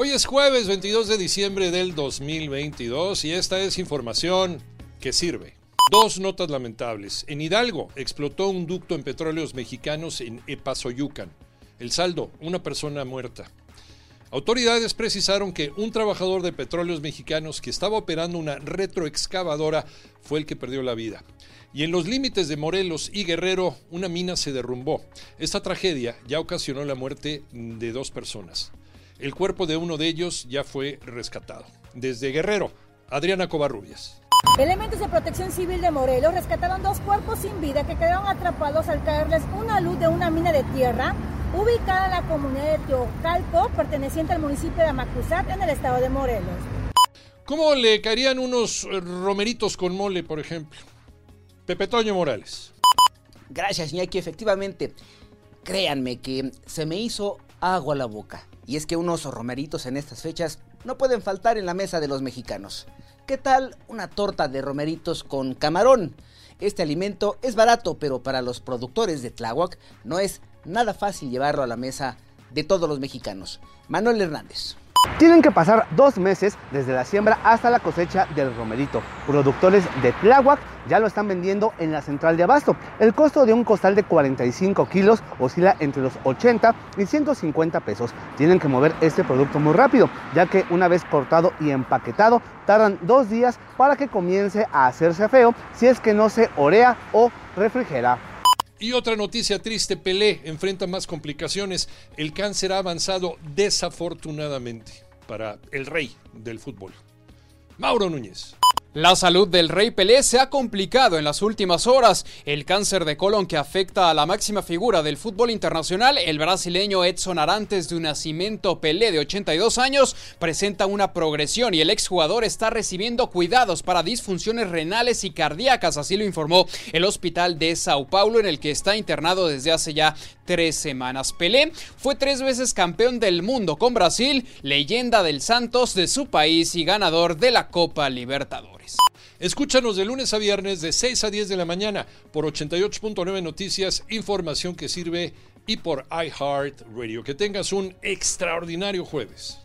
Hoy es jueves 22 de diciembre del 2022 y esta es información que sirve. Dos notas lamentables. En Hidalgo explotó un ducto en petróleos mexicanos en Epazoyucan. El saldo, una persona muerta. Autoridades precisaron que un trabajador de petróleos mexicanos que estaba operando una retroexcavadora fue el que perdió la vida. Y en los límites de Morelos y Guerrero, una mina se derrumbó. Esta tragedia ya ocasionó la muerte de dos personas. El cuerpo de uno de ellos ya fue rescatado. Desde Guerrero, Adriana Covarrubias. Elementos de protección civil de Morelos rescataron dos cuerpos sin vida que quedaron atrapados al caerles una luz de una mina de tierra ubicada en la comunidad de Teocalco, perteneciente al municipio de Amacuzat, en el estado de Morelos. ¿Cómo le caerían unos romeritos con mole, por ejemplo? Pepe Toño Morales. Gracias, Iñaki. Efectivamente, créanme que se me hizo agua a la boca. Y es que unos romeritos en estas fechas no pueden faltar en la mesa de los mexicanos. ¿Qué tal una torta de romeritos con camarón? Este alimento es barato, pero para los productores de Tláhuac no es nada fácil llevarlo a la mesa de todos los mexicanos. Manuel Hernández. Tienen que pasar dos meses desde la siembra hasta la cosecha del romerito. Productores de Tláhuac ya lo están vendiendo en la central de abasto. El costo de un costal de 45 kilos oscila entre los 80 y 150 pesos. Tienen que mover este producto muy rápido, ya que una vez cortado y empaquetado, tardan dos días para que comience a hacerse feo si es que no se orea o refrigera. Y otra noticia triste, Pelé enfrenta más complicaciones. El cáncer ha avanzado desafortunadamente para el rey del fútbol. Mauro Núñez. La salud del rey Pelé se ha complicado en las últimas horas. El cáncer de colon que afecta a la máxima figura del fútbol internacional, el brasileño Edson Arantes de un nacimiento Pelé de 82 años, presenta una progresión y el exjugador está recibiendo cuidados para disfunciones renales y cardíacas, así lo informó el hospital de Sao Paulo en el que está internado desde hace ya tres semanas. Pelé fue tres veces campeón del mundo con Brasil, leyenda del Santos de su país y ganador de la Copa Libertadores. Escúchanos de lunes a viernes de 6 a 10 de la mañana por 88.9 Noticias, información que sirve y por iHeart Radio. Que tengas un extraordinario jueves.